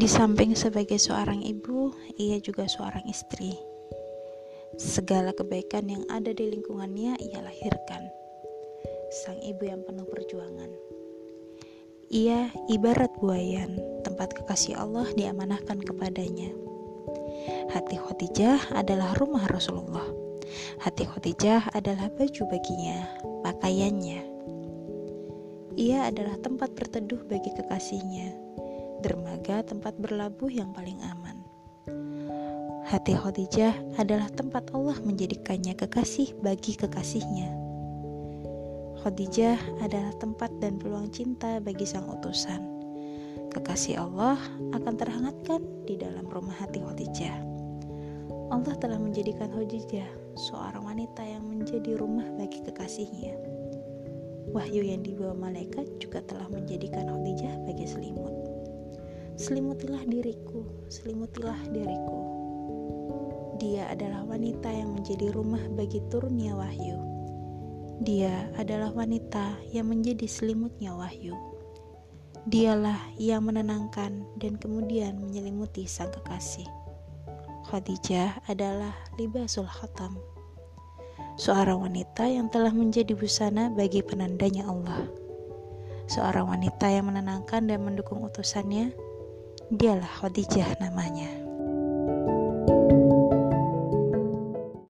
Di samping sebagai seorang ibu, ia juga seorang istri. Segala kebaikan yang ada di lingkungannya ia lahirkan. Sang ibu yang penuh perjuangan. Ia ibarat buayan, tempat kekasih Allah diamanahkan kepadanya. Hati Khadijah adalah rumah Rasulullah. Hati Khadijah adalah baju baginya, pakaiannya. Ia adalah tempat berteduh bagi kekasihnya, dermaga tempat berlabuh yang paling aman. Hati Khadijah adalah tempat Allah menjadikannya kekasih bagi kekasihnya. Khadijah adalah tempat dan peluang cinta bagi sang utusan. Kekasih Allah akan terhangatkan di dalam rumah hati Khadijah. Allah telah menjadikan Khadijah seorang wanita yang menjadi rumah bagi kekasihnya. Wahyu yang dibawa malaikat juga telah menjadikan Khadijah bagi selimut. Selimutilah diriku, selimutilah diriku. Dia adalah wanita yang menjadi rumah bagi turunnya wahyu. Dia adalah wanita yang menjadi selimutnya wahyu. Dialah yang menenangkan dan kemudian menyelimuti sang kekasih. Khadijah adalah libasul khatam, seorang wanita yang telah menjadi busana bagi penandanya Allah. Seorang wanita yang menenangkan dan mendukung utusannya Dialah Khadijah namanya.